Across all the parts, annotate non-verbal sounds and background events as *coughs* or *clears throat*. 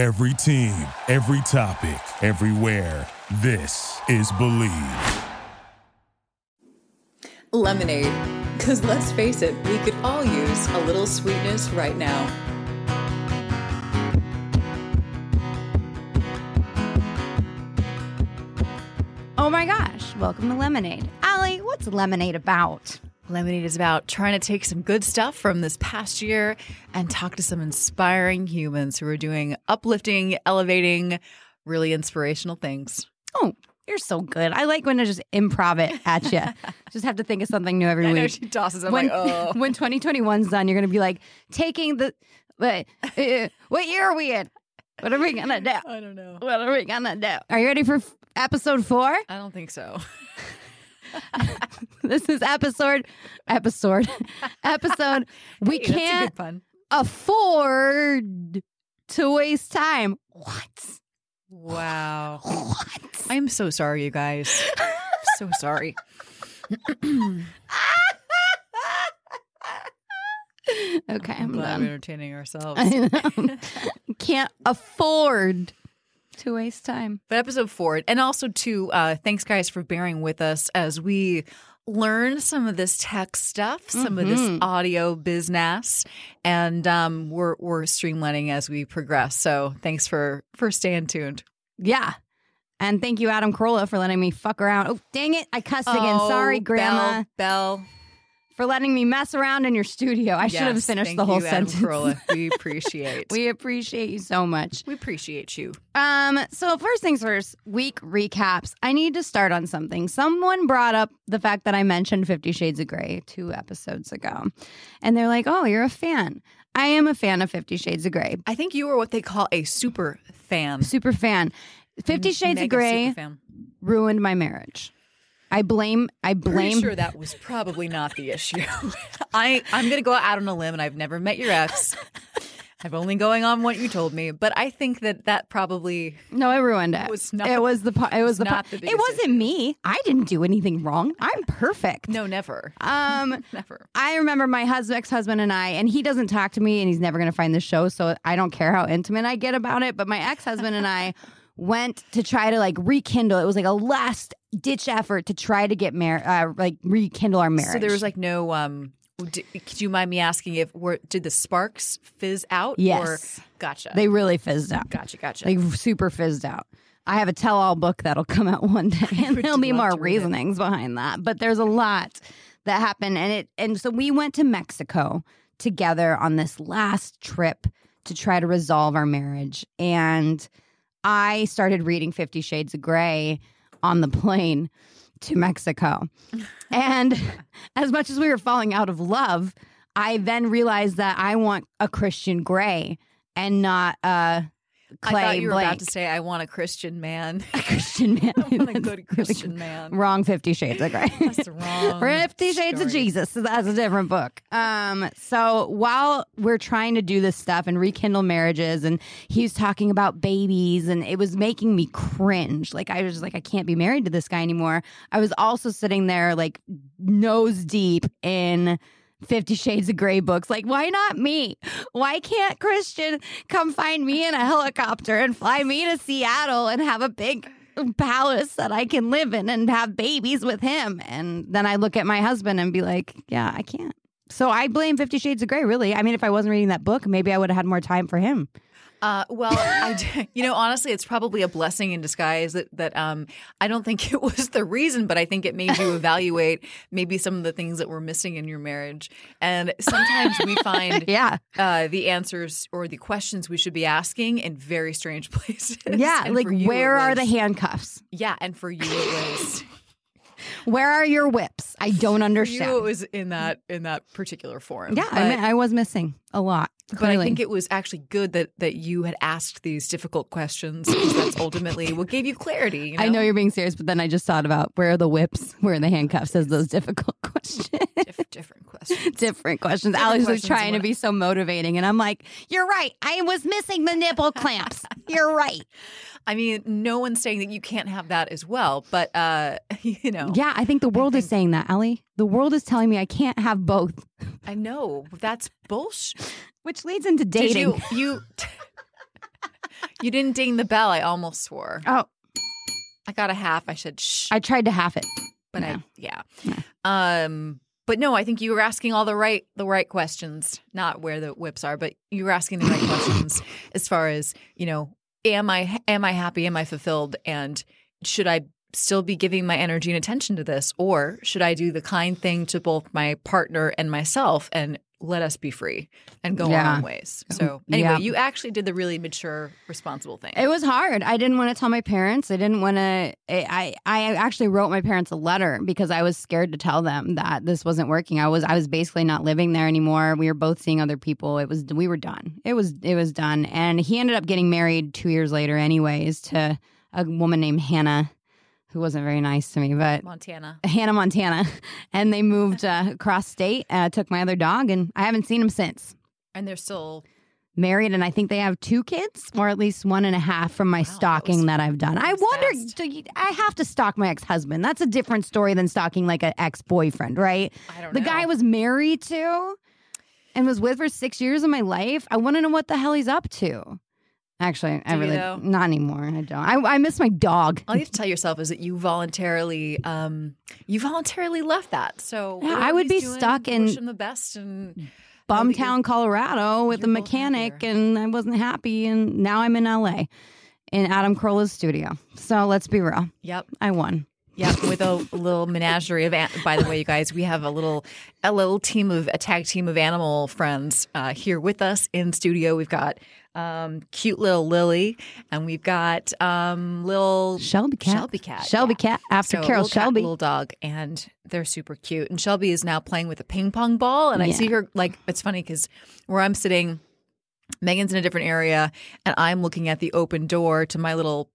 Every team, every topic, everywhere. This is Believe. Lemonade. Because let's face it, we could all use a little sweetness right now. Oh my gosh, welcome to Lemonade. Ali, what's Lemonade about? Lemonade is about trying to take some good stuff from this past year and talk to some inspiring humans who are doing uplifting, elevating, really inspirational things. Oh, you're so good. I like when I just improv it at you. *laughs* just have to think of something new every I know week. she tosses. I'm when, like, oh. *laughs* when 2021's done, you're going to be like, taking the. Wait, uh, what year are we in? What are we going to do? I don't know. What are we going to do? Are you ready for f- episode four? I don't think so. *laughs* *laughs* This is episode, episode, *laughs* episode. *laughs* We Hey, can't afford to waste time. What? Wow. What? I am so sorry, you guys. so sorry. okay, I'm Glad we're done. entertaining ourselves. I. Can't afford to waste time. But episode four, and also to uh, thanks guys for bearing with us as we learn some of this tech stuff, some of this Mhm. audio business, and um, we're we're streamlining as we progress. So thanks for for staying tuned. Yeah. And thank you, Adam Carolla, for letting me fuck around. Oh, dang it. I cussed again. Sorry, Oh, Grandma, Bell, Bell. For letting me mess around in your studio. I should have finished the whole you, sentence. Carolla. *laughs* We appreciate. we appreciate you so much. we appreciate you. Um, so first things first, week recaps. I need to start on something. Someone brought up the fact that I mentioned Fifty Shades of Grey two episodes ago. And they're like, Oh, you're a fan. I am a fan of Fifty Shades of Grey. I think you are what they call a super fan. Super fan. Fifty Shades Mega of Grey ruined my marriage. I blame I Pretty blame sure that was probably not the issue. *laughs* I I'm gonna go out on a limb, and I've never met your ex. I'm only going on what you told me, but I think that that probably No, I ruined it. was not- it was the it was the, not the It wasn't issue. me. I didn't do anything wrong. I'm perfect. no, never, Um *laughs* never. I remember my husband, ex-husband and I, and he doesn't talk to me and he's never going to find the show. So I don't care how intimate I get about it. But my ex-husband and I *laughs* went to try to like rekindle. It was like a last ditch effort to try to get married, uh, like rekindle our marriage. So there was like no. um d- Could you mind me asking if were did the sparks fizz out? Yes. Or, gotcha. they really fizzed out. gotcha. Gotcha. They super fizzed out. I have a tell-all book that'll come out one day, *laughs* and there'll be more read it. reasonings behind that. But there's a lot that happened, and it and so we went to Mexico together on this last trip to try to resolve our marriage, and I started reading Fifty Shades of Grey on the plane to Mexico, and as much as we were falling out of love, I then realized that I want a Christian Grey and not a I thought you were Blank. about to say, "I want a Christian man." *laughs* a Christian man. *laughs* I want a good *laughs* really Christian man. Wrong Fifty Shades of Grey. That's wrong. Fifty Shades of. Jesus. That's a different book. Um, so while we're trying to do this stuff and rekindle marriages, and he's talking about babies, and it was making me cringe. Like I was just like, I can't be married to this guy anymore. I was also sitting there like nose deep in Fifty Shades of Grey books. Like, why not me? Why can't Christian come find me in a helicopter and fly me to Seattle and have a big palace that I can live in and have babies with him? And then I look at my husband and be like, yeah, I can't. So I blame Fifty Shades of Grey, really. I mean, if I wasn't reading that book, maybe I would have had more time for him. Uh, well, I, *laughs* you know, honestly, it's probably a blessing in disguise that that um, I don't think *laughs* it was the reason, but I think it made you *laughs* evaluate maybe some of the things that were missing in your marriage. And sometimes we find Yeah. uh, the answers or the questions we should be asking in very strange places. Yeah. And like, you, where are the handcuffs? Yeah, and for you, it was. Where are your whips? I don't understand. you, it was in that in that particular form. yeah, I, mean, I was missing a lot. But I think it was actually good that that you had asked these difficult questions because that's ultimately what gave you clarity. You know? I know you're being serious, but then I just thought about where are the whips, where are the handcuffs as those difficult *laughs* questions. Dif- different questions. Different questions. Different Alex was trying to be so motivating, and I'm like, "You're right. I was missing the nipple clamps. You're right." I mean, no one's saying that you can't have that as well, but uh, *laughs* you know, Yeah, I think the world is saying that, Ali. The world is telling me I can't have both, I know that's bullshit. which leads into Did dating. you you You didn't ding the bell. I almost swore. Oh, I got a half. I said shh, I tried to half it. but yeah. I yeah. Um, but no, I think you were asking all the right the right questions, not where the whips are, but you were asking the right questions as far as you know. Am I am I happy? Am I fulfilled? And should I still be giving my energy and attention to this, or should I do the kind thing to both my partner and myself and let us be free and go Yeah. our own ways? Um, so anyway, Yeah. you actually did the really mature, responsible thing. It was hard. I didn't want to tell my parents. I didn't want to. I I actually wrote my parents a letter because I was scared to tell them that this wasn't working. I was I was basically not living there anymore. We were both seeing other people. It was we were done. It was it was done. And he ended up getting married two years later, anyways, to a woman named Hannah, who wasn't very nice to me, but. Montana. Hannah, Montana, *laughs* and they moved uh, across state. Uh, took my other dog, and I haven't seen him since. And they're still married and I think they have two kids or at least one and a half from my Wow, stalking was- that, I've done. I wonder, do you, I have to stalk my ex husband. That's a different story than stalking like an ex boyfriend, right? I don't The know. guy I was married to and was with for six years of my life. I want to know what the hell he's up to. Actually, I Do you, really though? not anymore. I don't. I, I miss my dog. All you have to tell yourself is that you voluntarily, um, you voluntarily left that. So Yeah, I would he's be doing, stuck in- wish him the best, and Bumtown, Colorado, with a you're both mechanic, happier. and I wasn't happy. And now I'm in LA in Adam Carolla's studio. So let's be real. yep, I won. yep, with a little menagerie of. An- by the way, you guys, we have a little, a little team of a tag team of animal friends uh, here with us in studio. We've got um, cute little Lily, and we've got um, little Shelby cat. Shelby cat, Shelby yeah. cat after So, Carol little cat, Shelby. little dog, and they're super cute. And Shelby is now playing with a ping pong ball, and I see her like it's funny because where I'm sitting, Megan's in a different area, and I'm looking at the open door to my little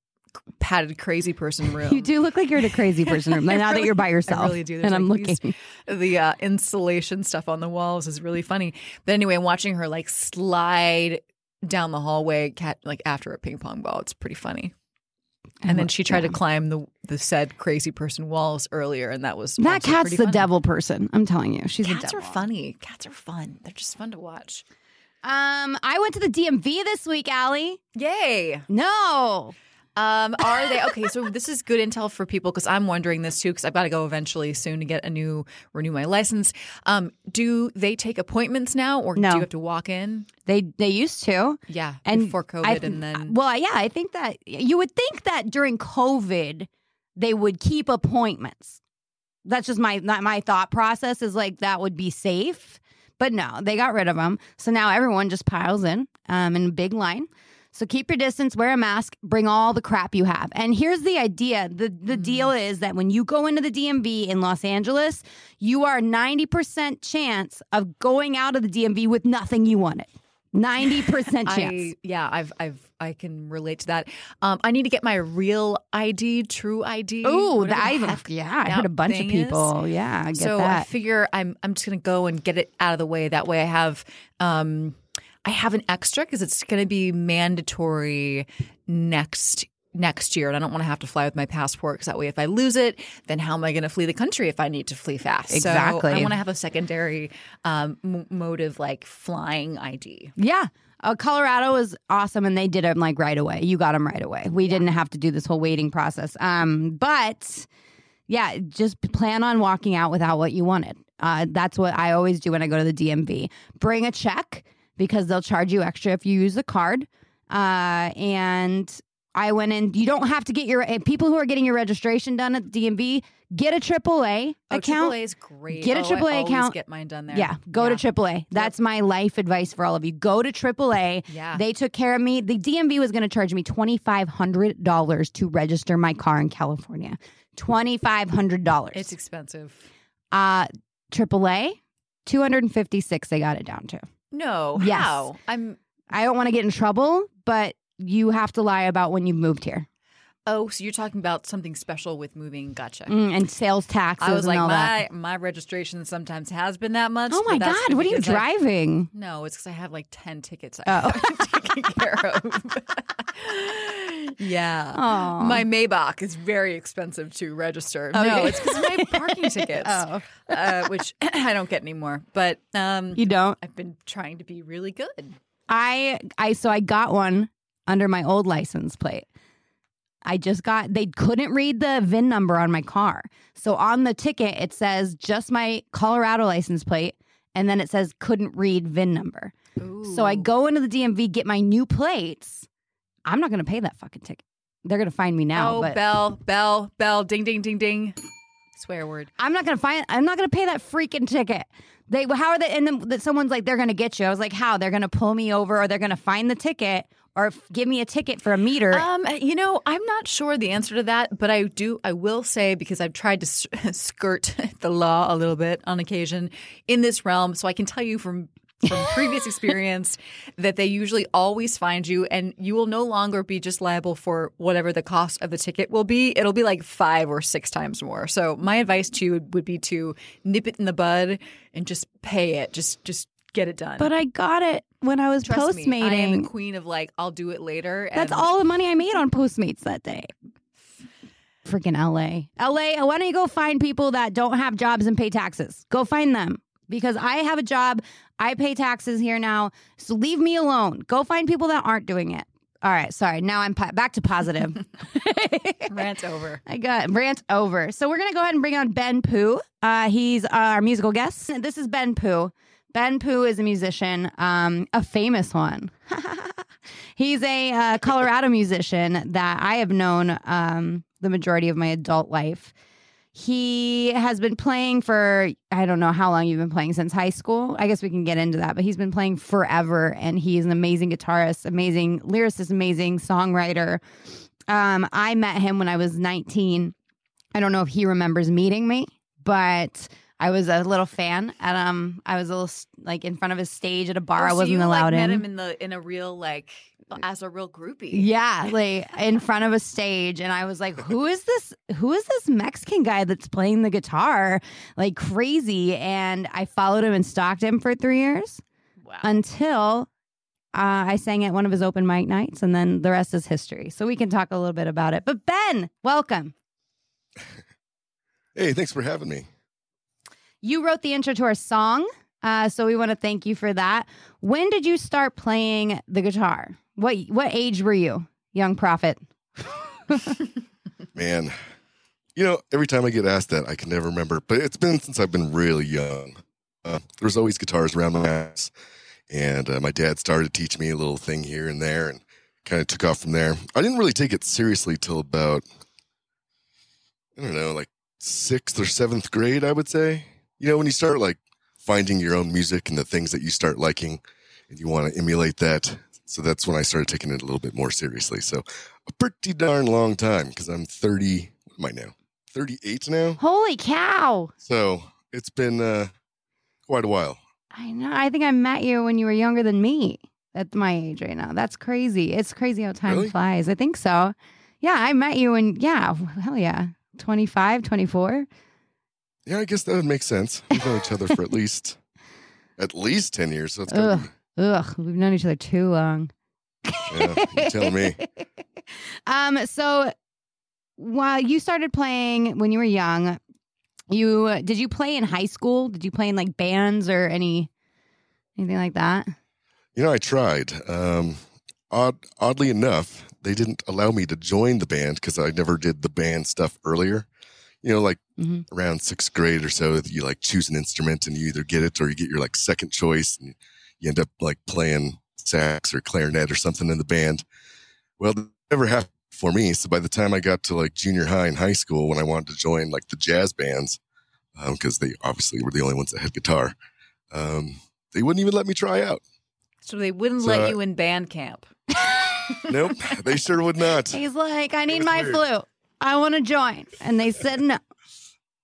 padded crazy person *laughs* room. You do look like you're in a crazy person room *laughs* now that you're by yourself. I really do. There's and I'm looking. these- the uh, insulation stuff on the walls is really funny. But anyway, I'm watching her like slide down the hallway, cat like after a ping pong ball. It's pretty funny. And then she tried to climb the the said crazy person walls earlier, and that was That cat's the funny. devil person. I'm telling you, she's the devil. Cats are funny. Cats are fun. They're just fun to watch. Um, I went to the DMV this week, Ali. Yay! No, Um, are they okay? So this is good intel for people because I'm wondering this too because I've got to go eventually soon to get a new renew my license. Um, do they take appointments now, or No. do you have to walk in? they they used to. Yeah, And before COVID, I- and then well, yeah, I think that you would think that during COVID they would keep appointments. That's just my my thought process is like that would be safe, but no, they got rid of them. So now everyone just piles in um, in a big line. So keep your distance, wear a mask, bring all the crap you have. And here's the idea: the the deal is that when you go into the DMV in Los Angeles, you are ninety percent chance of going out of the DMV with nothing you wanted. Ninety percent *laughs* chance. I yeah, I've I've I can relate to that. Um, I need to get my real ID, true ID. Oh, that the I have, yeah, I that heard a bunch of people. is. Yeah, I get so I figure I'm I'm just gonna go and get it out of the way. That way, I have um I have an extra because it's gonna be mandatory next next year, and I don't want to have to fly with my passport because that way, if I lose it, then how am I going to flee the country if I need to flee fast? Exactly. So I want to have a secondary um, m- motive like flying ID. yeah. Uh, Colorado was awesome, and they did them like right away. You got them right away. We didn't have to do this whole waiting process. Um, but yeah, just plan on walking out without what you wanted. Uh, that's what I always do when I go to the DMV. Bring a check because they'll charge you extra if you use a card. Uh, and I went in. You don't have to get your uh, people who are getting your registration done at the DMV. Get a AAA Oh, account. AAA is great. Get a Oh, AAA always account. Get mine done there. Yeah, go to AAA. That's my life advice for all of you. Go to AAA. Yeah. They took care of me. The DMV was going to charge me $2,500 to register my car in California. $2,500. It's expensive. uh, AAA, 256 they got it down to. No. Yes. How? I'm. I don't want to get in trouble, but you have to lie about when you've moved here. Oh, so you're talking about something special with moving? Gotcha. Mm, and sales taxes I was and like, all that. my my registration sometimes has been that much. Oh my God, what are you driving? No, it's because I have like ten tickets Oh. I've taken care of. *laughs* yeah. Aw. My Maybach is very expensive to register. Oh, no, yeah. it's because my parking *laughs* tickets, Oh. uh, which *clears throat* I don't get anymore. But um, You don't? I've been trying to be really good. I I so I got one under my old license plate. I just got, they couldn't read the VIN number on my car. So on the ticket, it says just my Colorado license plate. And then it says couldn't read VIN number. So I go into the DMV, get my new plates. I'm not going to pay that fucking ticket. They're going to find me now. oh, but bell, bell, bell, ding, ding, ding, ding. Swear word. I'm not gonna find. I'm not gonna pay that freaking ticket. They how are they? And then that someone's like, they're gonna get you. I was like, how? They're gonna pull me over, or they're gonna find the ticket, or give me a ticket for a meter. Um, you know, I'm not sure the answer to that, but I do. I will say because I've tried to *laughs* skirt *laughs* the law a little bit on occasion in this realm, so I can tell you from from previous *laughs* experience that they usually always find you, and you will no longer be just liable for whatever the cost of the ticket will be. It'll be like five or six times more. So my advice to you would, would be to nip it in the bud and just pay it. Just just get it done. but I got it when I was Trust me, I am the queen of like I'll do it later. That's and- all the money I *laughs* made on Postmates that day. Freaking LA. LA, why don't you go find people that don't have jobs and pay taxes? Go find them because I have a job. I pay taxes here now. So leave me alone. Go find people that aren't doing it. All right. Sorry. Now I'm po- back to positive. *laughs* Rant over. *laughs* I got rant over. So we're gonna go ahead and bring on Ben Pu. Uh, he's our musical guest. This is Ben Pu. Ben Pu is a musician, um, a famous one. *laughs* he's a uh, Colorado musician that I have known um, the majority of my adult life. He has been playing for I don't know how long you've been playing since high school. I guess we can get into that, but he's been playing forever, and he's an amazing guitarist, amazing lyricist, amazing songwriter. Um, I met him when I was 19. I don't know if he remembers meeting me, but I was a little fan at um I was a little like in front of his stage at a bar. Oh, I wasn't you, allowed like, in. Met him in the in a real like as a real groupie. Yeah, *laughs* like in front of a stage, and I was like, "Who is this? Who is this Mexican guy that's playing the guitar like crazy?" And I followed him and stalked him for three years Wow. until uh, I sang at one of his open mic nights, and then the rest is history. So we can talk a little bit about it. But Ben, welcome. *laughs* Hey, thanks for having me. You wrote the intro to our song, uh, so we want to thank you for that. When did you start playing the guitar? What what age were you, young prophet? *laughs* Man, you know, every time I get asked that, I can never remember, but it's been since I've been really young. Uh, there was always guitars around my house, and uh, my dad started to teach me a little thing here and there, and kind of took off from there. I didn't really take it seriously till about, I don't know, like sixth or seventh grade, I would say. You know, when you start like finding your own music and the things that you start liking, and you want to emulate that. So that's when I started taking it a little bit more seriously. So a pretty darn long time because I'm 30. What am I now? 38 now. Holy cow! So it's been uh, quite a while. I know. I think I met you when you were younger than me at my age right now. That's crazy. It's crazy how time Really? flies. I think so. Yeah, I met you when, yeah, hell yeah. 25, 24. Yeah, I guess that would make sense. We've known each other for at least *laughs* at least 10 years. So it's Ugh. Ugh, we've known each other too long. be, yeah, you tell me. *laughs* um, so while you started playing when you were young, you did you play in high school? Did you play in like bands or any anything like that? You know, I tried. Um, odd, oddly enough, they didn't allow me to join the band because I never did the band stuff earlier. You know, like Mhm. around sixth grade or so, you like choose an instrument and you either get it or you get your like second choice and you end up like playing sax or clarinet or something in the band. Well, that never happened for me. So by the time I got to like junior high and high school, when I wanted to join like the jazz bands, because they obviously were the only ones that had guitar, um, they wouldn't even let me try out. So they wouldn't So, let uh, you in band camp. *laughs* Nope, they sure would not. He's like, I need my weird. flute. I want to join. And they said no.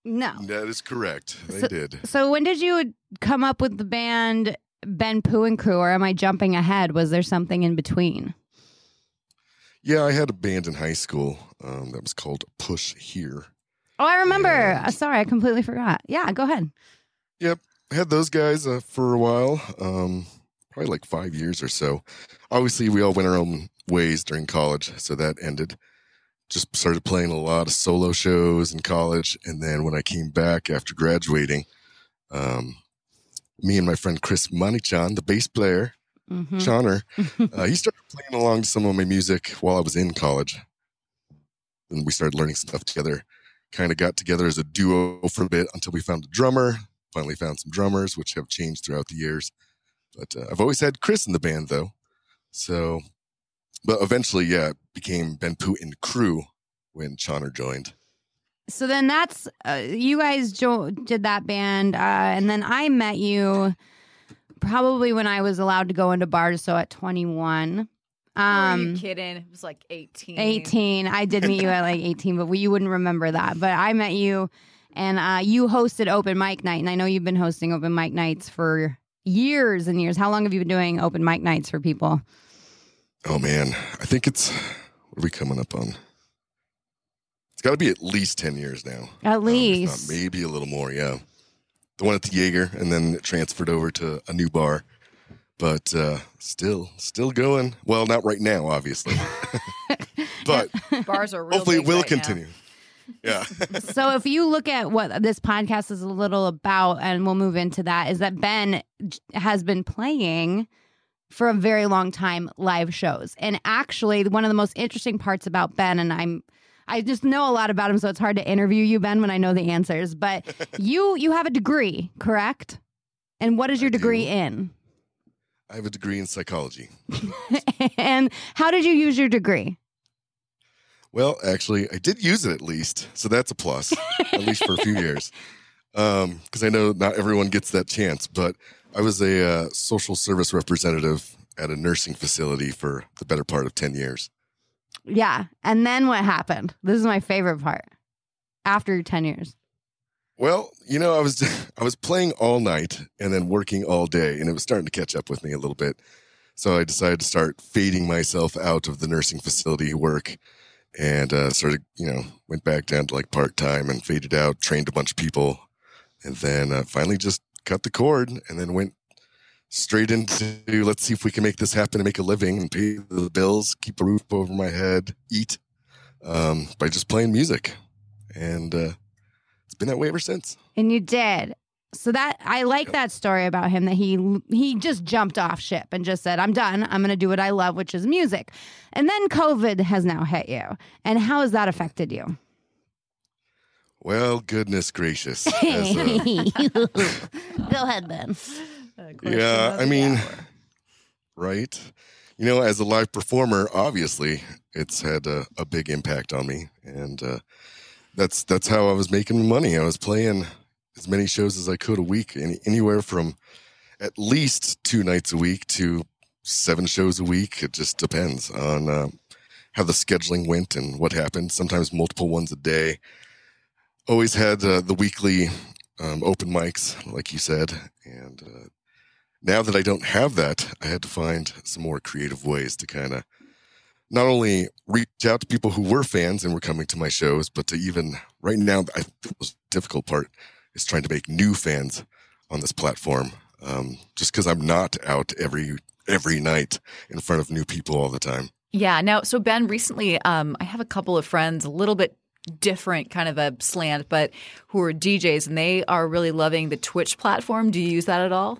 No. That is correct. They So- did. So when did you come up with the band Ben Pu and Crew, or am I jumping ahead? Was there something in between? Yeah, I had a band in high school um, that was called Push Here. Oh, I remember. And- Uh, sorry, I completely forgot. Yeah, go ahead. I had those guys uh, for a while, um, probably like five years or so. Obviously, we all went our own ways during college, so that ended. Just started playing a lot of solo shows in college, and then when I came back after graduating, um, me and my friend Chris Manichan, the bass player, Mhm. Chauner. *laughs* uh, he started playing along to some of my music while I was in college. And we started learning stuff together. Kind of got together as a duo for a bit until we found a drummer. Finally found some drummers, which have changed throughout the years. But uh, I've always had Chris in the band, though. So, but eventually, yeah, it became Ben Pu and crew when Chauner joined. So then that's uh, you guys jo- did that band, uh, and then I met you probably when I was allowed to go into bars. So at twenty one. Are you Um, kidding? It was like 18. 18. I did meet you at like 18, but we, you wouldn't remember that. But I met you and uh, you hosted open mic night. And I know you've been hosting open mic nights for years and years. How long have you been doing open mic nights for people? Oh man, I think it's what are we coming up on? It's got to be at least ten years now. At Um, not least. maybe a little more. Yeah, the one at the Jaeger, and then it transferred over to a new bar. But uh, still, still going. Well, not right now, obviously, *laughs* *laughs* but *laughs* Bars are real hopefully it will right now. continue. Yeah, so if you look at what this podcast is a little about, and we'll move into that, is that Ben has been playing for a very long time live shows. And actually, one of the most interesting parts about Ben, and I'm I just know a lot about him, so it's hard to interview you, Ben, when I know the answers. But *laughs* you you have a degree, correct? And what is your I do. degree in? I have a degree in psychology. *laughs* and how did you use your degree? Well, actually, I did use it at least, so that's a plus, at least for a few years. *laughs* Um, because I know not everyone gets that chance, but I was a uh, social service representative at a nursing facility for the better part of 10 years. Yeah. And then what happened? This is my favorite part. After 10 years. Well, you know, I was *laughs* I was playing all night and then working all day, and it was starting to catch up with me a little bit. So I decided to start fading myself out of the nursing facility work, and uh, sort of, you know, went back down to like part time and faded out. Trained a bunch of people, and then uh, finally just cut the cord, and then went straight into let's see if we can make this happen and make a living and pay the bills, keep a roof over my head, eat um, by just playing music, and uh, it's been that way ever since. And you did. So that I like that story about him that he he just jumped off ship and just said, "I'm done. I'm going to do what I love, which is music." And then COVID has now hit you. And how has that affected you? Well, goodness gracious. *laughs* As, uh, *laughs* Go ahead, Ben. Uh, question yeah, of I the mean, hour. right? You know, as a live performer, obviously, it's had a, a big impact on me, and uh, that's that's how I was making money. I was playing as many shows as I could a week, any, anywhere from at least two nights a week to seven shows a week. It just depends on uh, how the scheduling went and what happened. Sometimes multiple ones a day. Always had uh, the weekly um, open mics, like you said, and uh, now that I don't have that, I had to find some more creative ways to kind of not only reach out to people who were fans and were coming to my shows, but to even right now, I think the most difficult part is trying to make new fans on this platform. Um, just because I'm not out every every night in front of new people all the time. Yeah. Now, so Ben, recently, um, I have a couple of friends, a little bit different kind of a slant, but who are DJs, and they are really loving the Twitch platform. Do you use that at all?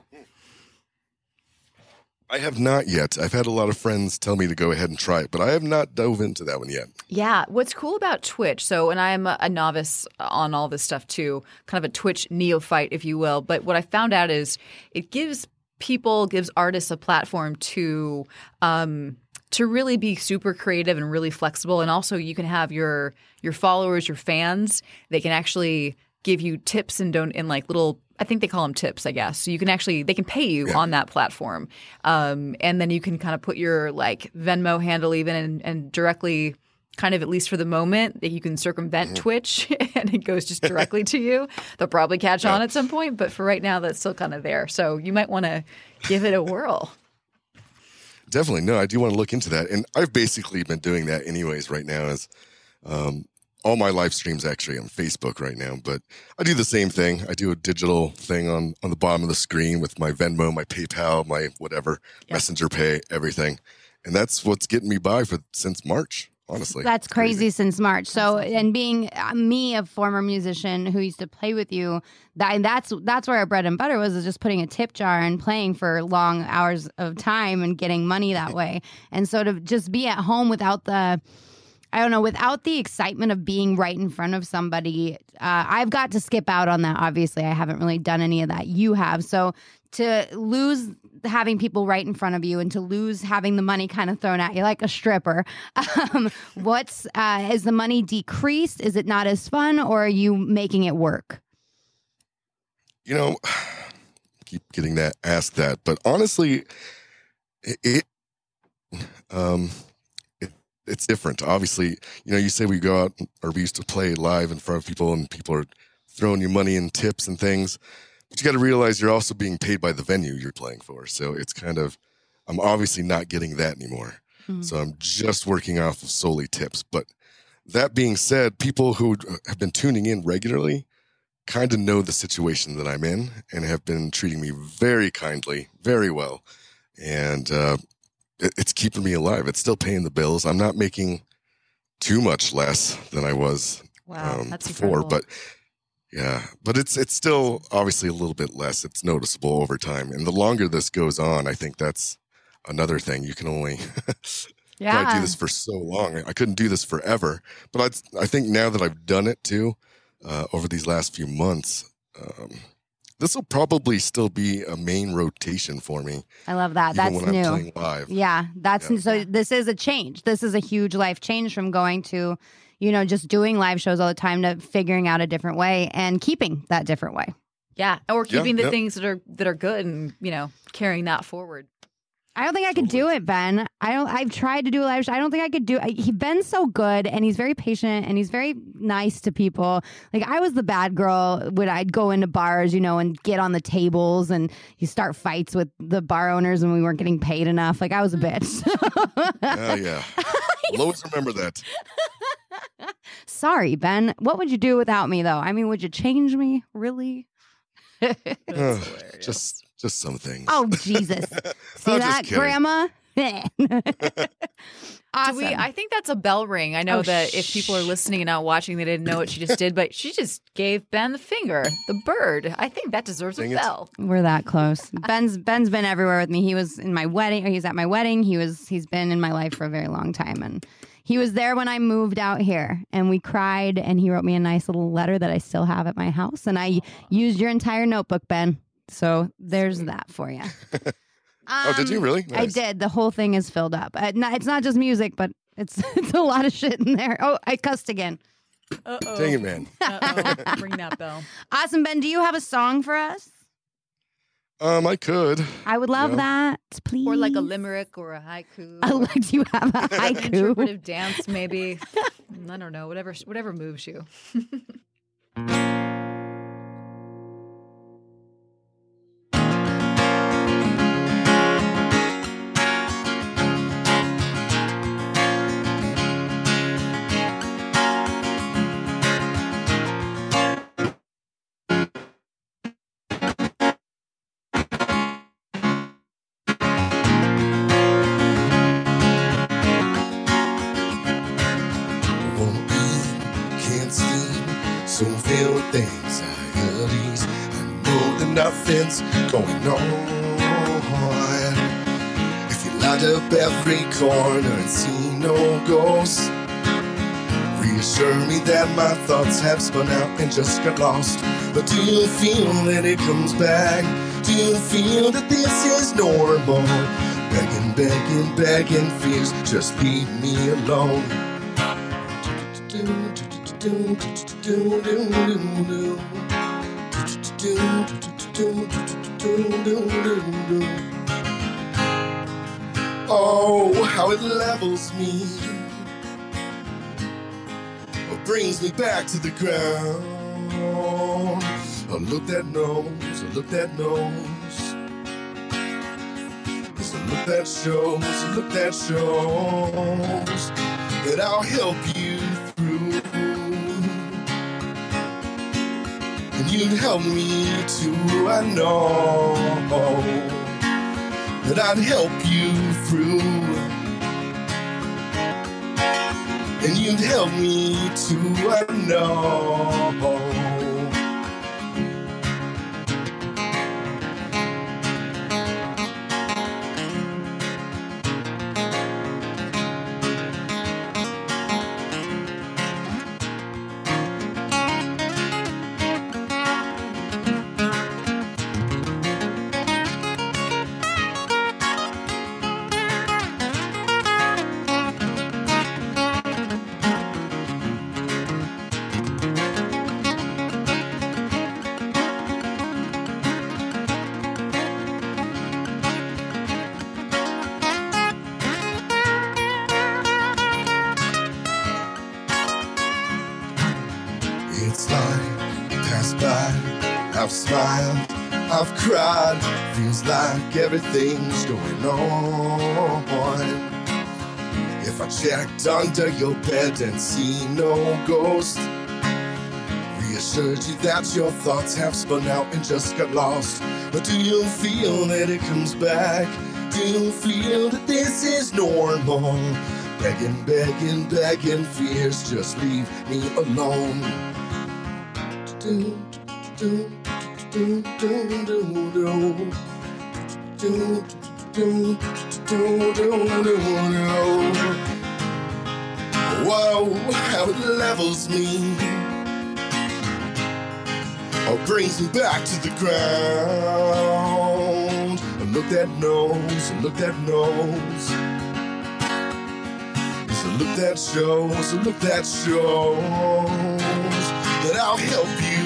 I have not yet. I've had a lot of friends tell me to go ahead and try it, but I have not dove into that one yet. Yeah. What's cool about Twitch, so, and I'm a, a novice on all this stuff too, kind of a Twitch neophyte, if you will. But what I found out is it gives people, gives artists a platform to, um, to really be super creative and really flexible. And also you can have your, your followers, your fans, they can actually give you tips and don't, in like little, I think they call them tips, I guess. So you can actually, they can pay you on that platform. Um, and then you can kind of put your like Venmo handle even and, and directly kind of at least for the moment that you can circumvent Twitch *laughs* and it goes just directly to you. They'll probably catch on at some point, but for right now that's still kind of there. So you might want to give it a whirl. Definitely. No, I do want to look into that. And I've basically been doing that anyways right now is um, all my live streams actually on Facebook right now, but I do the same thing. I do a digital thing on, on the bottom of the screen with my Venmo, my PayPal, my whatever, Messenger Pay, everything. And that's what's getting me by for since March Honestly, That's It's crazy since March. So, and being uh, me, a former musician who used to play with you, that that's that's where our bread and butter was, is just putting a tip jar and playing for long hours of time and getting money that way. And so to just be at home without the I don't know, without the excitement of being right in front of somebody, uh, I've got to skip out on that. Obviously, I haven't really done any of that. You have. So to lose having people right in front of you and to lose having the money kind of thrown at you like a stripper, *laughs* um, what's, uh, has the money decreased? Is it not as fun or are you making it work? you know, *sighs* keep getting that asked that, but honestly, it um, it, it's different. Obviously, you know, you say we go out or we used to play live in front of people, and people are throwing you money and tips and things, but you got to realize you're also being paid by the venue you're playing for. So it's kind of, I'm obviously not getting that anymore. Mhm. So I'm just working off of solely tips. But that being said, people who have been tuning in regularly kind of know the situation that I'm in and have been treating me very kindly, very well. And uh, it, it's keeping me alive. It's still paying the bills. I'm not making too much less than I was Wow, um, that's before, incredible. but yeah, but it's it's still obviously a little bit less. It's noticeable over time, and the longer this goes on, I think that's another thing. You can only *laughs* try to do this for so long. I couldn't do this forever, but I'd, I think now that I've done it too, uh, over these last few months, um, this will probably still be a main rotation for me, I love that. That's when new. I'm playing live. Yeah, that's Yeah. so. This is a change. This is a huge life change from going to, you know, just doing live shows all the time to figuring out a different way and keeping that different way. yeah, or Yeah, keeping the yeah. things that are that are good and you know carrying that forward. I don't think I could do it, Ben. I don't. I've tried to do a live show. I don't think I could do. I, he Ben's so good, and he's very patient, and he's very nice to people. Like I was the bad girl when I'd go into bars, you know, and get on the tables, and you start fights with the bar owners, and we weren't getting paid enough. Like I was a mm. bitch. Oh yeah, *laughs* I'll always remember that. *laughs* Sorry, Ben. What would you do without me, though? I mean, would you change me? Really? Ugh, *sighs* hilarious. just just some things. Oh Jesus! *laughs* See I'm that, just. Grandma? *laughs* awesome. We? I think that's a bell ring. I know Oh, that if people are listening and not watching, they didn't know what she just did, but she just gave Ben the finger, the bird. I think that deserves Dang a it. bell. We're that close. Ben's Ben's been everywhere with me. He was in my wedding. He's at my wedding. He was. He's been in my life for a very long time, and he was there when I moved out here. And we cried, and he wrote me a nice little letter that I still have at my house. And I used your entire notebook, Ben. So there's that for you. *laughs* Oh, did you Um, really? I did. The whole thing is filled up. Uh, not, it's not just music, but it's *laughs* it's a lot of shit in there. Oh, I cussed again. Uh-oh. Dang it, man. Uh-oh. Ring that *laughs* bell. Awesome, Ben. Do you have a song for us? Um, I could. I would love Yeah. that, please. Or like a limerick or a haiku. I like do you have a An haiku? interpretive dance, maybe. I don't know. Whatever, whatever moves you. Filled with anxieties. I know that nothing's going on. If you light up every corner and see no ghosts, reassure me that my thoughts have spun out and just got lost. But do you feel that it comes back? Do you feel that this is normal? Begging, begging, begging fears, just leave me alone. Oh, how it levels me. It brings me back to the ground. Oh, look that nose, look that nose. It's a look that shows, a look that shows that I'll help you You'd help me too, I know that I'd help you through. and you'd help me to know. I've smiled, I've cried. Feels like everything's going on. If I checked under your bed and see no ghost, reassured you that your thoughts have spun out and just got lost. But do you feel that it comes back? Do you feel that this is normal? Begging, begging, begging, fears just leave me alone. Do, do, do, Whoa, how it levels me. Or brings me back to the ground. And look that nose, and look that nose. So look that shows, so look that shows that I'll help you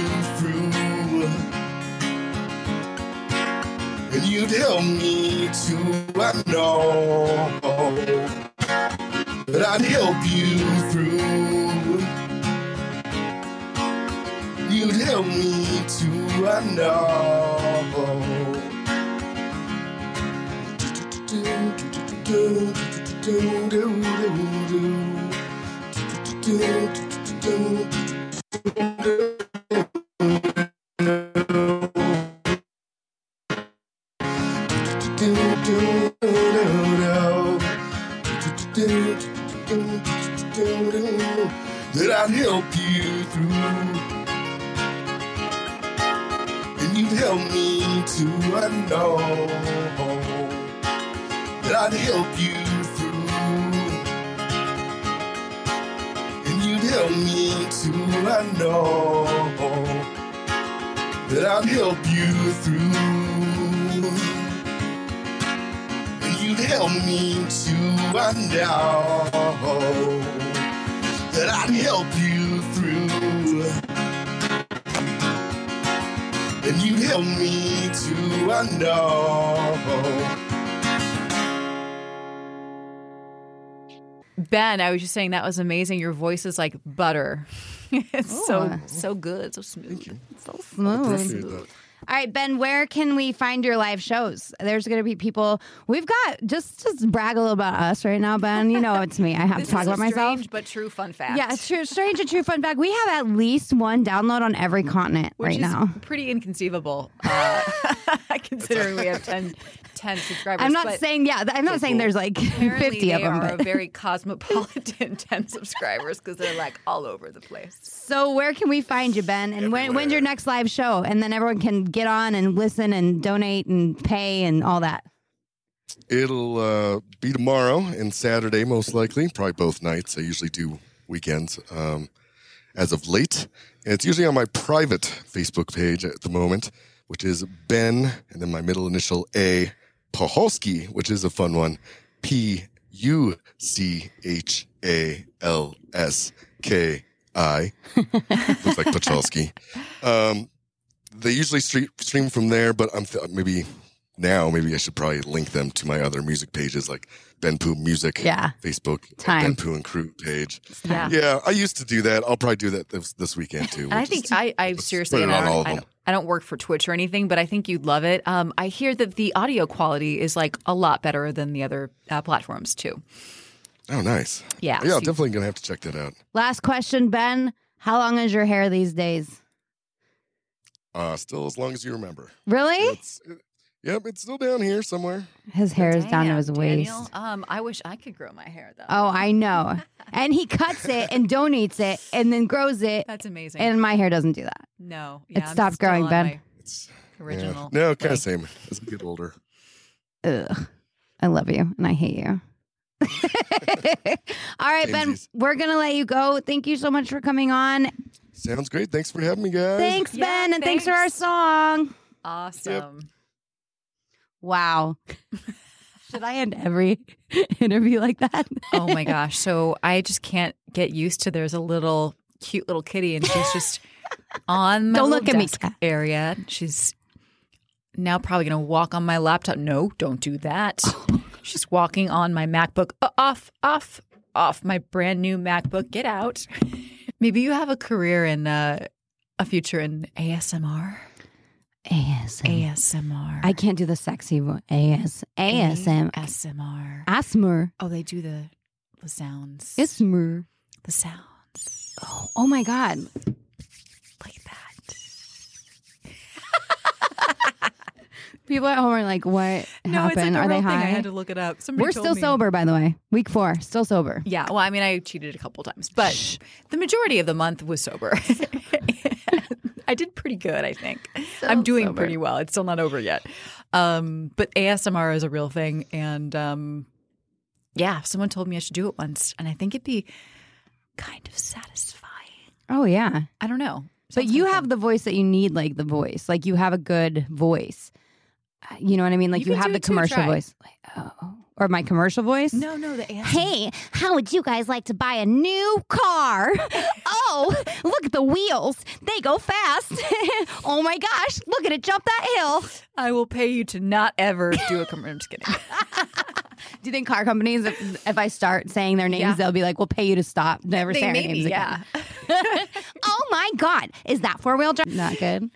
You'd help me too, I know. That I'd help you through. You'd help me too, I know. Ben, I was just saying that was amazing. Your voice is like butter. *laughs* it's so Ooh. so good, so smooth. So smooth. All right, Ben, where can we find your live shows? There's going to be people. We've got just just brag a little about us right now, Ben. You know it's me. I have *laughs* to talk about myself. strange but true fun fact. Yeah, true. Strange and true fun fact. We have at least one download on every continent which right is now. pretty inconceivable, uh, *laughs* considering we have 10, 10 subscribers. I'm not saying yeah. I'm not saying there's like *laughs* apparently 50 they of them. are But. a very cosmopolitan ten subscribers because they're like all over the place. So where can we find you, Ben? And when, when's your next live show? And then everyone can get on and listen and donate and pay and all that. It'll uh, be tomorrow and Saturday, most likely. Probably both nights. I usually do weekends um, as of late. And it's usually on my private Facebook page at the moment, which is Ben, and then my middle initial A, Puchalski, which is a fun one. P U C H A L S K I. *laughs* Looks like Pachalski. Um, they usually stream, stream from there, but I'm th- maybe now maybe I should probably link them to my other music pages like Ben Pu Music, Yeah. Facebook, Time. Ben Pu and Crew page. Yeah. Yeah, I used to do that. I'll probably do that this, this weekend too. And I We'll think I, I seriously, spread and it I don't, of I, don't, I don't work for Twitch or anything, but I think you'd love it. Um, I hear that the audio quality is like a lot better than the other uh, platforms too. Oh, nice. Yeah, Yeah, so I'm definitely gonna have to check that out. Last question, Ben. How long is your hair these days? Uh, still as long as you remember. Really? It's, Yep, it's still down here somewhere. His hair is down to his waist. Daniel. Um, I wish I could grow my hair though. Oh, I know. *laughs* and he cuts it and donates it and then grows it. That's amazing. And my hair doesn't do that. no, It yeah, I'm stopped still growing, on Ben. my It's Original. Yeah. No, kind of same as we get older. Ugh. I love you and I hate you. *laughs* All right, Ben, Samesies. we're going to let you go. Thank you so much for coming on. Sounds great. Thanks for having me, guys. Thanks, Yeah, Ben, and thanks for our song. Awesome. Wow. *laughs* Should I end every *laughs* interview like that? oh my gosh. So I just can't get used to there's a little cute little kitty and she's just *laughs* on my Don't little look at me, desk area. She's now probably gonna walk on my laptop. No, don't do that. she's walking on my MacBook. Uh, off, off, off my brand new MacBook. Get out. Maybe you have a career in uh, a future in ASMR. ASM. ASMR. I can't do the sexy voice. AS. ASM. ASMR. Asthma. Oh, they do the the sounds. ASMR. the sounds. Oh, oh my God. like that. People at home are like, what *laughs* No, it's like happened? are they thing. I had to look it up. Somebody We're told still me. sober, by the way. Week four, still sober. Yeah, well, I mean, I cheated a couple times, but the majority of the month was sober. *laughs* *laughs* I did pretty good, I think. I'm doing sober. pretty well. It's still not over yet. Um, but ASMR is a real thing, and um, yeah, someone told me I should do it once, and I think it'd be kind of satisfying. Oh, yeah. I don't know, But you have fun. the voice that you need, like the voice. Like you have a good voice. You know what I mean? Like You you, have the commercial try. voice. Like, oh. Or my commercial voice? no, no, the ASMR. Hey, how would you guys like to buy a new car? *laughs* oh, look at the wheels. They go fast. *laughs* oh my gosh, look at it jump that hill. I will pay you to not ever do a commercial. I'm just kidding. *laughs* Do you think car companies, if, if I start saying their names, Yeah. they'll be like, we'll pay you to stop, never They say our maybe, names again. yeah. *laughs* *laughs* oh my God, is that four wheel drive? Not good.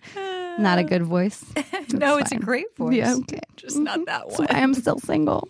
Not a good voice. *laughs* no, That's it's a great voice. Yeah, okay. Just not that That's one. why I'm still single.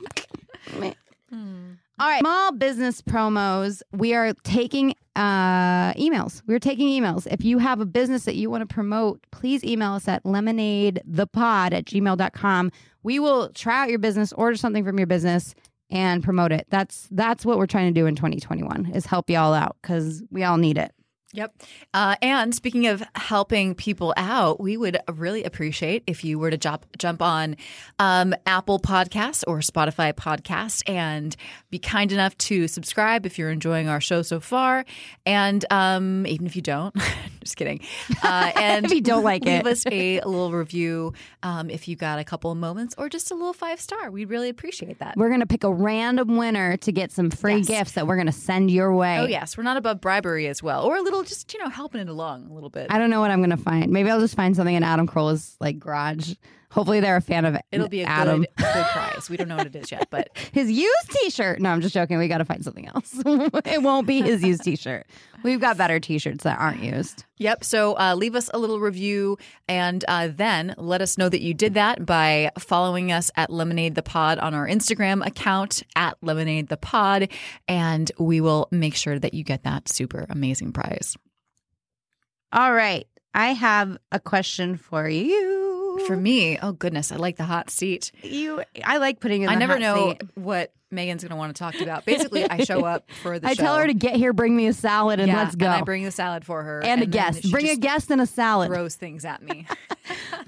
Meh. All right, small business promos. We are taking uh, emails. We're taking emails. If you have a business that you want to promote, please email us at lemonadethepod at gmail.com. We will try out your business, order something from your business, and promote it. That's that's what we're trying to do in 2021 is help you all out because we all need it. Yep. Uh, and speaking of helping people out, we would really appreciate if you were to jump jump on um, Apple Podcasts or Spotify Podcast and be kind enough to subscribe if you're enjoying our show so far, and um, even if you don't, *laughs* just kidding. Uh, *laughs* and If you don't like leave it. us a little review um, if you got a couple of moments, or just a little five star. We'd really appreciate that. We're gonna pick a random winner to get some free Yes. gifts that we're gonna send your way. Oh yes, we're not above bribery as well, or a little just you know helping it along a little bit. I don't know what I'm gonna find. Maybe I'll just find something in Adam Carolla's like garage. Hopefully they're a fan of it. It'll be a Adam. good, *laughs* good prize. We don't know what it is yet, but *laughs* His used T-shirt. No, I'm just joking. We got to find something else. *laughs* it won't be his used T-shirt. We've got better T-shirts that aren't used. yep. So uh, leave us a little review and uh, then let us know that you did that by following us at Lemonade the Pod on our Instagram account at Lemonade the Pod, and we will make sure that you get that super amazing prize. All right, I have a question for you. For me, oh goodness, I like the hot seat. you, I like putting. I never know seat. what Megan's going to want to talk about. Basically, I show up for the *laughs* I show. tell her to get here, bring me a salad, and yeah, let's go. And I bring the salad for her and a guest. Bring a guest and a salad. Throws things at me. *laughs*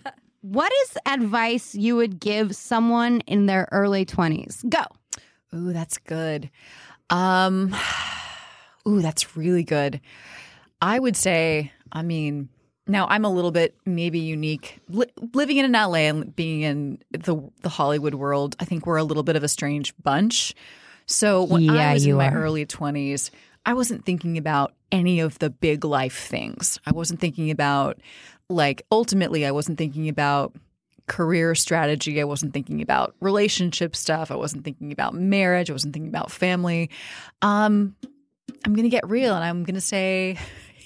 *laughs* What is advice you would give someone in their early 20s? Go. Ooh, that's good. Um, *sighs* ooh, that's really good. I would say, I mean, now I'm a little bit maybe unique. Li- living in an LA and being in the the Hollywood world, I think we're a little bit of a strange bunch. So when Yeah, I was in my are. early 20s, I wasn't thinking about any of the big life things. I wasn't thinking about like ultimately I wasn't thinking about career strategy. I wasn't thinking about relationship stuff. I wasn't thinking about marriage. I wasn't thinking about family. Um, I'm going to get real and I'm going to say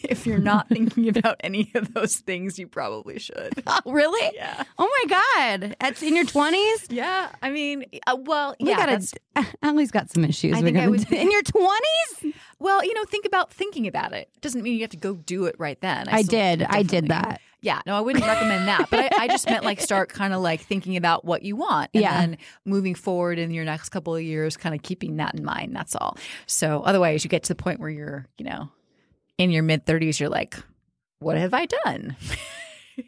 *laughs* if you're not thinking about any of those things, you probably should. *laughs* Oh, really? Yeah. Oh my God. That's in your 20s? Yeah. I mean, uh, well, We yeah. gotta, Ellie's *laughs* got some issues. I think I would- in your 20s? well, you know, think about thinking about it. Doesn't mean you have to go do it right then. I still did. I did that. Yeah, no, I wouldn't recommend that. But I, I just meant like start kind of like thinking about what you want. And Yeah. then moving forward in your next couple of years, kind of keeping that in mind. That's all. So otherwise, you get to the point where you're, you know, in your mid 30s, you're like, what have I done? *laughs*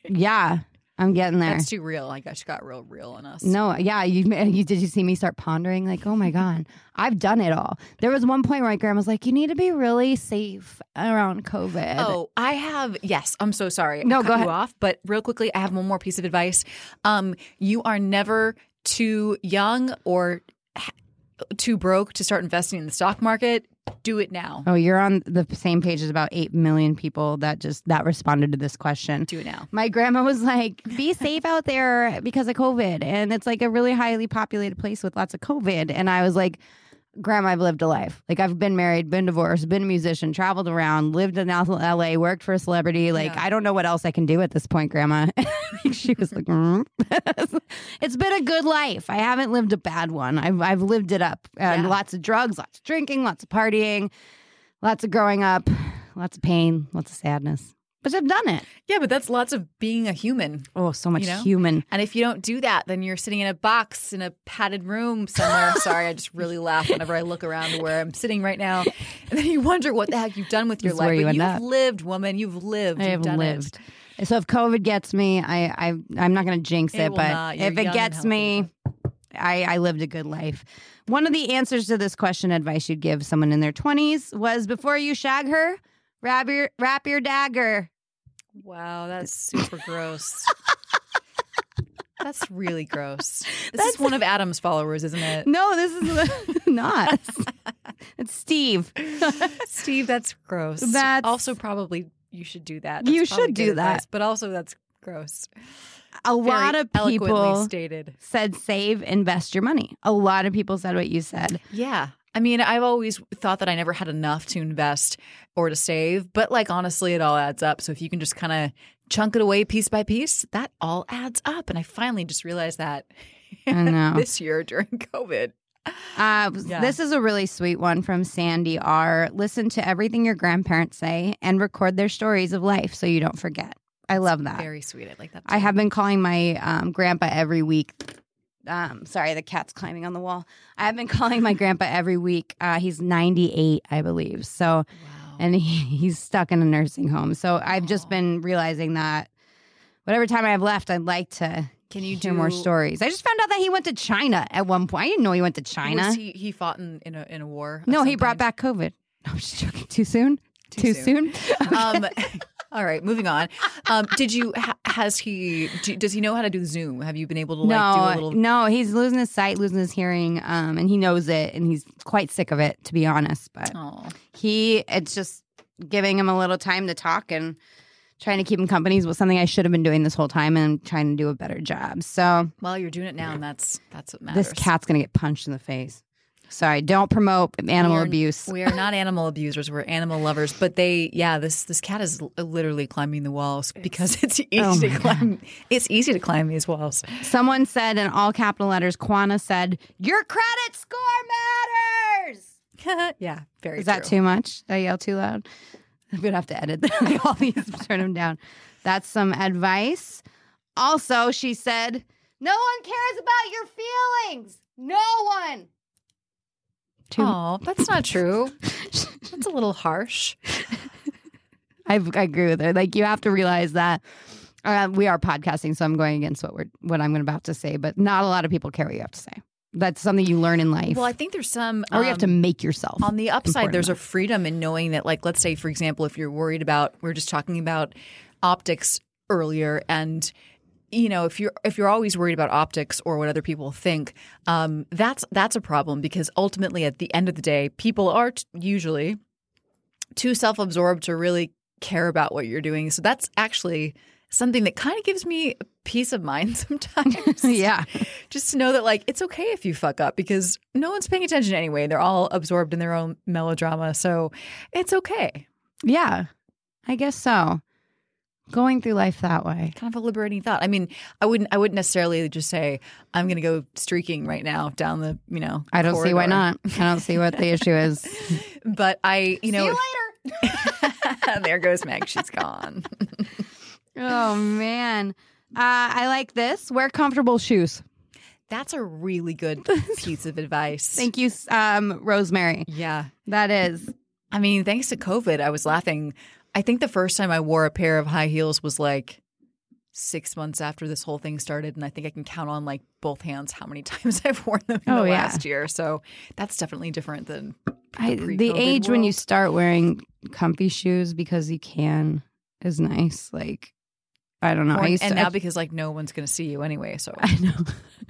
Yeah, I'm getting there. That's too real. Like I guess got real real on us. No, yeah, you, *laughs* you did. You see me start pondering, like, oh my god, I've done it all. There was one point where my grandma's like, you need to be really safe around COVID. Oh, I have. Yes, I'm so sorry. No, go ahead. You off, but real quickly, I have one more piece of advice. Um, you are never too young or too broke to start investing in the stock market. Do it now. Oh, you're on the same page as about eight million people that just that responded to this question. Do it now. My grandma was like, "Be safe out there because of COVID," and it's like a really highly populated place with lots of COVID. And I was like, "Grandma, I've lived a life. Like I've been married, been divorced, been a musician, traveled around, lived in LA, worked for a celebrity. Like Yeah. I don't know what else I can do at this point, Grandma." *laughs* she was like, "Mm." *laughs* "It's been a good life. I haven't lived a bad one. I've I've lived it up. Yeah. lots of drugs, lots of drinking, lots of partying." Lots of growing up, lots of pain, lots of sadness. But I've done it. Yeah, but that's lots of being a human. Oh, so much You know? human. And if you don't do that, then you're sitting in a box in a padded room somewhere. Sorry, I just really *laughs* laugh whenever I look around to where I'm sitting right now. And then you wonder what the heck you've done with your life. you but you've up. lived, woman. You've lived. I You've lived. It. So if COVID gets me, I, I I'm not going to jinx It it, but if it gets me, I, I lived a good life. One of the answers to this question, advice you'd give someone in their 20s, was before you shag her, wrap your wrap your dagger. Wow, that's super gross. *laughs* That's really gross. This That's- is one of Adam's followers, isn't it? No, this is *laughs* not. *laughs* it's Steve. Steve, that's gross. That's- also probably you should do that. You That's probably should do that. advice, but also that's gross. A lot Very of people stated. said save, invest your money. A lot of people said what you said. Yeah. I mean, I've always thought that I never had enough to invest or to save, but like honestly, it all adds up. So if you can just kind of chunk it away piece by piece, that all adds up. And I finally just realized that I *laughs* know. this year during *laughs* COVID. Uh, Yeah. This is a really sweet one from Sandy R. Listen to everything your grandparents say and record their stories of life so you don't forget. I love that. Very sweet. I like that. I have been calling my um, grandpa every week. Um, sorry, the cat's climbing on the wall. I have been *laughs* calling my grandpa every week. Uh, he's 98, I believe. So, Wow. and he, *laughs* he's stuck in a nursing home. So I've just been realizing that whatever time I have left, I'd like to Can you hear do more stories. I just found out that he went to China at one point. I didn't know he went to China. He, he fought in, in a in a war. No, he brought kind? back COVID. *laughs* No, I'm just joking. Too soon? Too soon? um, all right, moving on. Um, did you ha- has he do, does he know how to do Zoom? Have you been able to like do a no, little? no, he's losing his sight, losing his hearing, um, and he knows it, and he's quite sick of it, to be honest. But Oh, he, it's just giving him a little time to talk and trying to keep him company is was something I should have been doing this whole time, and trying to do a better job. So well, you're doing it now, and that's that's what matters. this cat's gonna get punched in the face. Sorry, don't promote animal We are- abuse. We are not animal abusers. We're animal lovers. But they, yeah, this this cat is literally climbing the walls because it's oh easy Oh to my climb. It's easy to climb these walls. Someone said in all capital letters, Quana said, Your credit score matters. *laughs* yeah, very. Is that too much? Did I yell too loud? *laughs* I'm gonna have to edit that. *laughs* all these, turn them down. That's some advice. Also, she said, "No one cares about your feelings. No one." Too, Oh, that's not true. *laughs* that's a little harsh. I, I agree with her. Like you have to realize that uh, we are podcasting, so I'm going against what we're what I'm about to say. But not a lot of people care what you have to say. That's something you learn in life, Well, I think there's some. or you have to um, make yourself. on the upside there's a freedom in knowing that like let's say for example if you're worried about we are just talking about optics earlier and you know if you're if you're always worried about optics or what other people think um, that's that's a problem because ultimately at the end of the day people are t- usually too self-absorbed to really care about what you're doing so that's actually something that kind of gives me peace of mind *laughs* sometimes *laughs* yeah, just to know that like it's okay if you fuck up because no one's paying attention anyway. They're all absorbed in their own melodrama, so it's okay. yeah, I guess so. Going through life that way. Kind of a liberating thought. I mean, I wouldn't I wouldn't necessarily just say I'm going to go streaking right now down the you know. I don't see why not. I don't see what the *laughs* issue is. But I you know See you *laughs* later. *laughs* there goes Meg. She's gone. Oh man. Uh, I like this. Wear comfortable shoes. That's a really good piece of advice. Thank you, um, Rosemary. Yeah. That is. I mean, thanks to COVID, I was laughing. I think the first time I wore a pair of high heels was like six months after this whole thing started. And I think I can count on like both hands how many *laughs* times I've worn them in Oh, the yeah. last year. So that's definitely different than I, the age when you start wearing comfy shoes because you can is nice. Like, I don't know. Or- I used and to, now because like no one's going to see you anyway. So *laughs* I know.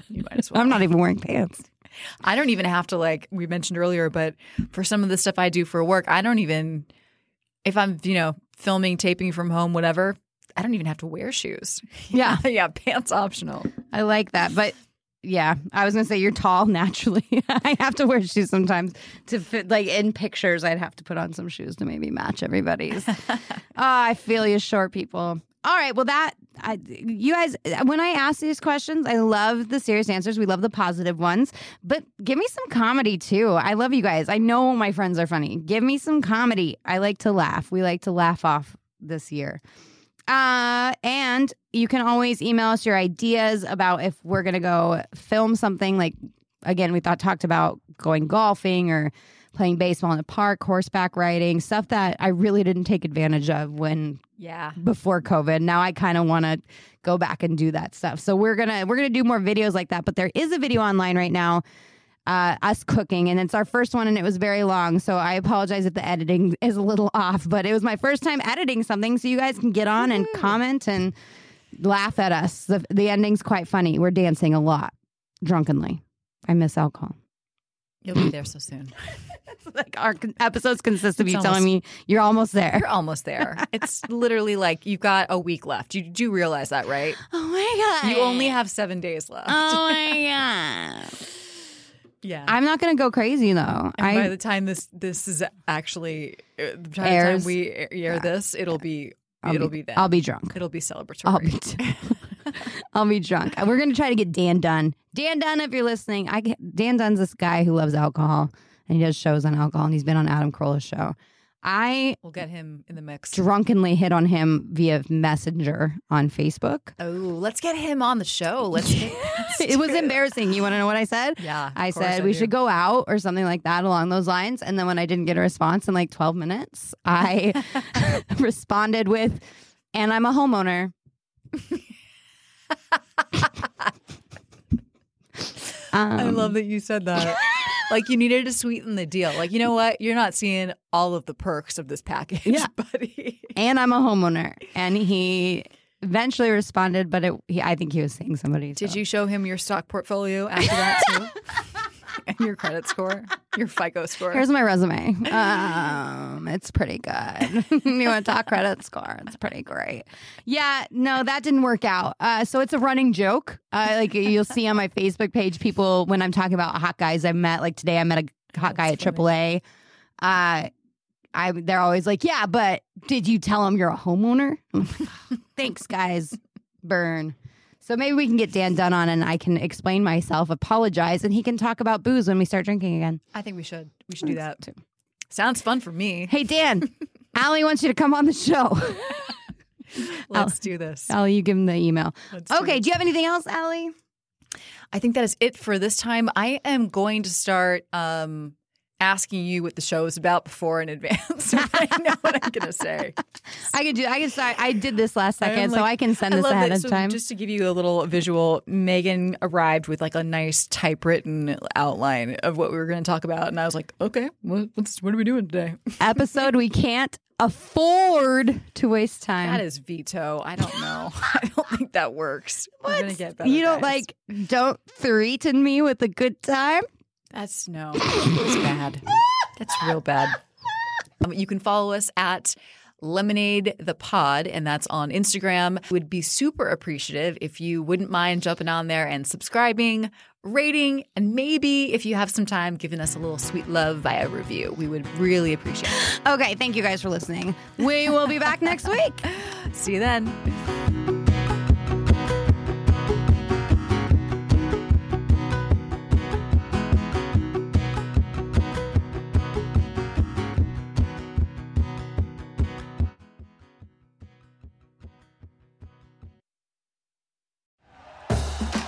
you might as well. *laughs* I'm not even wearing pants. I don't even have to like we mentioned earlier, but for some of the stuff I do for work, I don't even if I'm you know filming, taping from home, whatever. I don't even have to wear shoes. *laughs* Yeah. *laughs* yeah, pants optional. I like that. But yeah, I was gonna say you're tall naturally. *laughs* I have to wear shoes sometimes to fit. Like in pictures, I'd have to put on some shoes to maybe match everybody's. oh, I feel you, short people. All right, well that I, you guys, when I ask these questions, I love the serious answers. We love the positive ones, but give me some comedy too. I love you guys. I know my friends are funny. Give me some comedy. I like to laugh. We like to laugh off this year. Uh, and you can always email us your ideas about if we're gonna go film something. Like again, we thought talked about going golfing or playing baseball in the park, horseback riding, stuff that I really didn't take advantage of when Yeah. before COVID. Now I kind of want to go back and do that stuff. So we're gonna we're gonna do more videos like that. But there is a video online right now, uh, us cooking, and it's our first one, and it was very long. So I apologize if the editing is a little *laughs* off. But it was my first time editing something, so you guys can get on and comment and laugh at us. The the ending's quite funny. We're dancing a lot drunkenly. I miss alcohol. You'll be there so soon. *laughs* like our episodes consist of It's you telling me you're almost there. You're almost there. *laughs* It's literally like you've got a week left. You do realize that, right? *laughs* Oh my god! You only have seven days left. Oh my *laughs* god! yeah. I'm not gonna go crazy though. I by the time this this is actually uh, by the time Airs. we air Yeah. this, it'll be I'll it'll be, then. I'll be drunk. it'll be celebratory. I'll be. I'll be drunk. We're gonna try to get Dan Dunn. Dan Dunn, if you're listening, I Dan Dunn's this guy who loves alcohol and he does shows on alcohol and he's been on Adam Carolla's show. I we'll get him in the mix. drunkenly hit on him via Messenger on Facebook. Oh, let's get him on the show. *laughs* Let's. Get, let's *laughs* It was embarrassing. You want to know what I said? Yeah, I said I we do. should go out or something like that along those lines. And then when I didn't get a response in like 12 minutes, I *laughs* responded with, and I'm a homeowner. I Um, love that you said that. Like you needed to sweeten the deal. Like you know what? You're not seeing all of the perks of this package, Yeah. *laughs* buddy. and I'm a homeowner. And he eventually responded, but it, he, I think he was seeing somebody. Did so. you show him your stock portfolio after that too? *laughs* *laughs* and your credit score, your FICO score. Here's my resume. Um, it's pretty good. *laughs* you want to talk credit score? It's pretty great. Yeah, no, that didn't work out. Uh, so it's a running joke. Uh, like you'll see on my Facebook page, people when I'm talking about hot guys I've met. Like today, I met a hot guy at That's AAA. Uh, I they're always like, yeah, but did you tell him you're a homeowner? *laughs* Thanks, guys. Burn. So maybe we can get Dan Dunn on and I can explain myself, apologize, and he can talk about booze when we start drinking again. I think we should. We should do that. Too. Sounds fun for me. Hey, Dan, *laughs* Ali wants you to come on the show. *laughs* Let's do this. Ali, you give him the email. Let's Okay, it. do you have anything else, Ali? I think that is it for this time. I am going to start um, asking you what the show is about before in advance. *laughs* so I know what I'm going to say. I could do. I can start. I did this last second, so I can send this ahead of So time. Just to give you a little visual, Megan arrived with like a nice typewritten outline of what we were going to talk about, and I was like, "Okay, what, what's what are we doing today?" *laughs* Episode we can't afford to waste time. That is veto. I don't know. *laughs* I don't think that works. Get you don't guys. like don't threaten me with a good time. That's no. *coughs* That's bad. That's real bad. Um, you can follow us at Lemonade the Pod, and that's on Instagram. Would be super appreciative if you wouldn't mind jumping on there and subscribing, rating, and maybe if you have some time, giving us a little sweet love via review. We would really appreciate it. Okay, thank you guys for listening. We will be back next week. *laughs* See you then.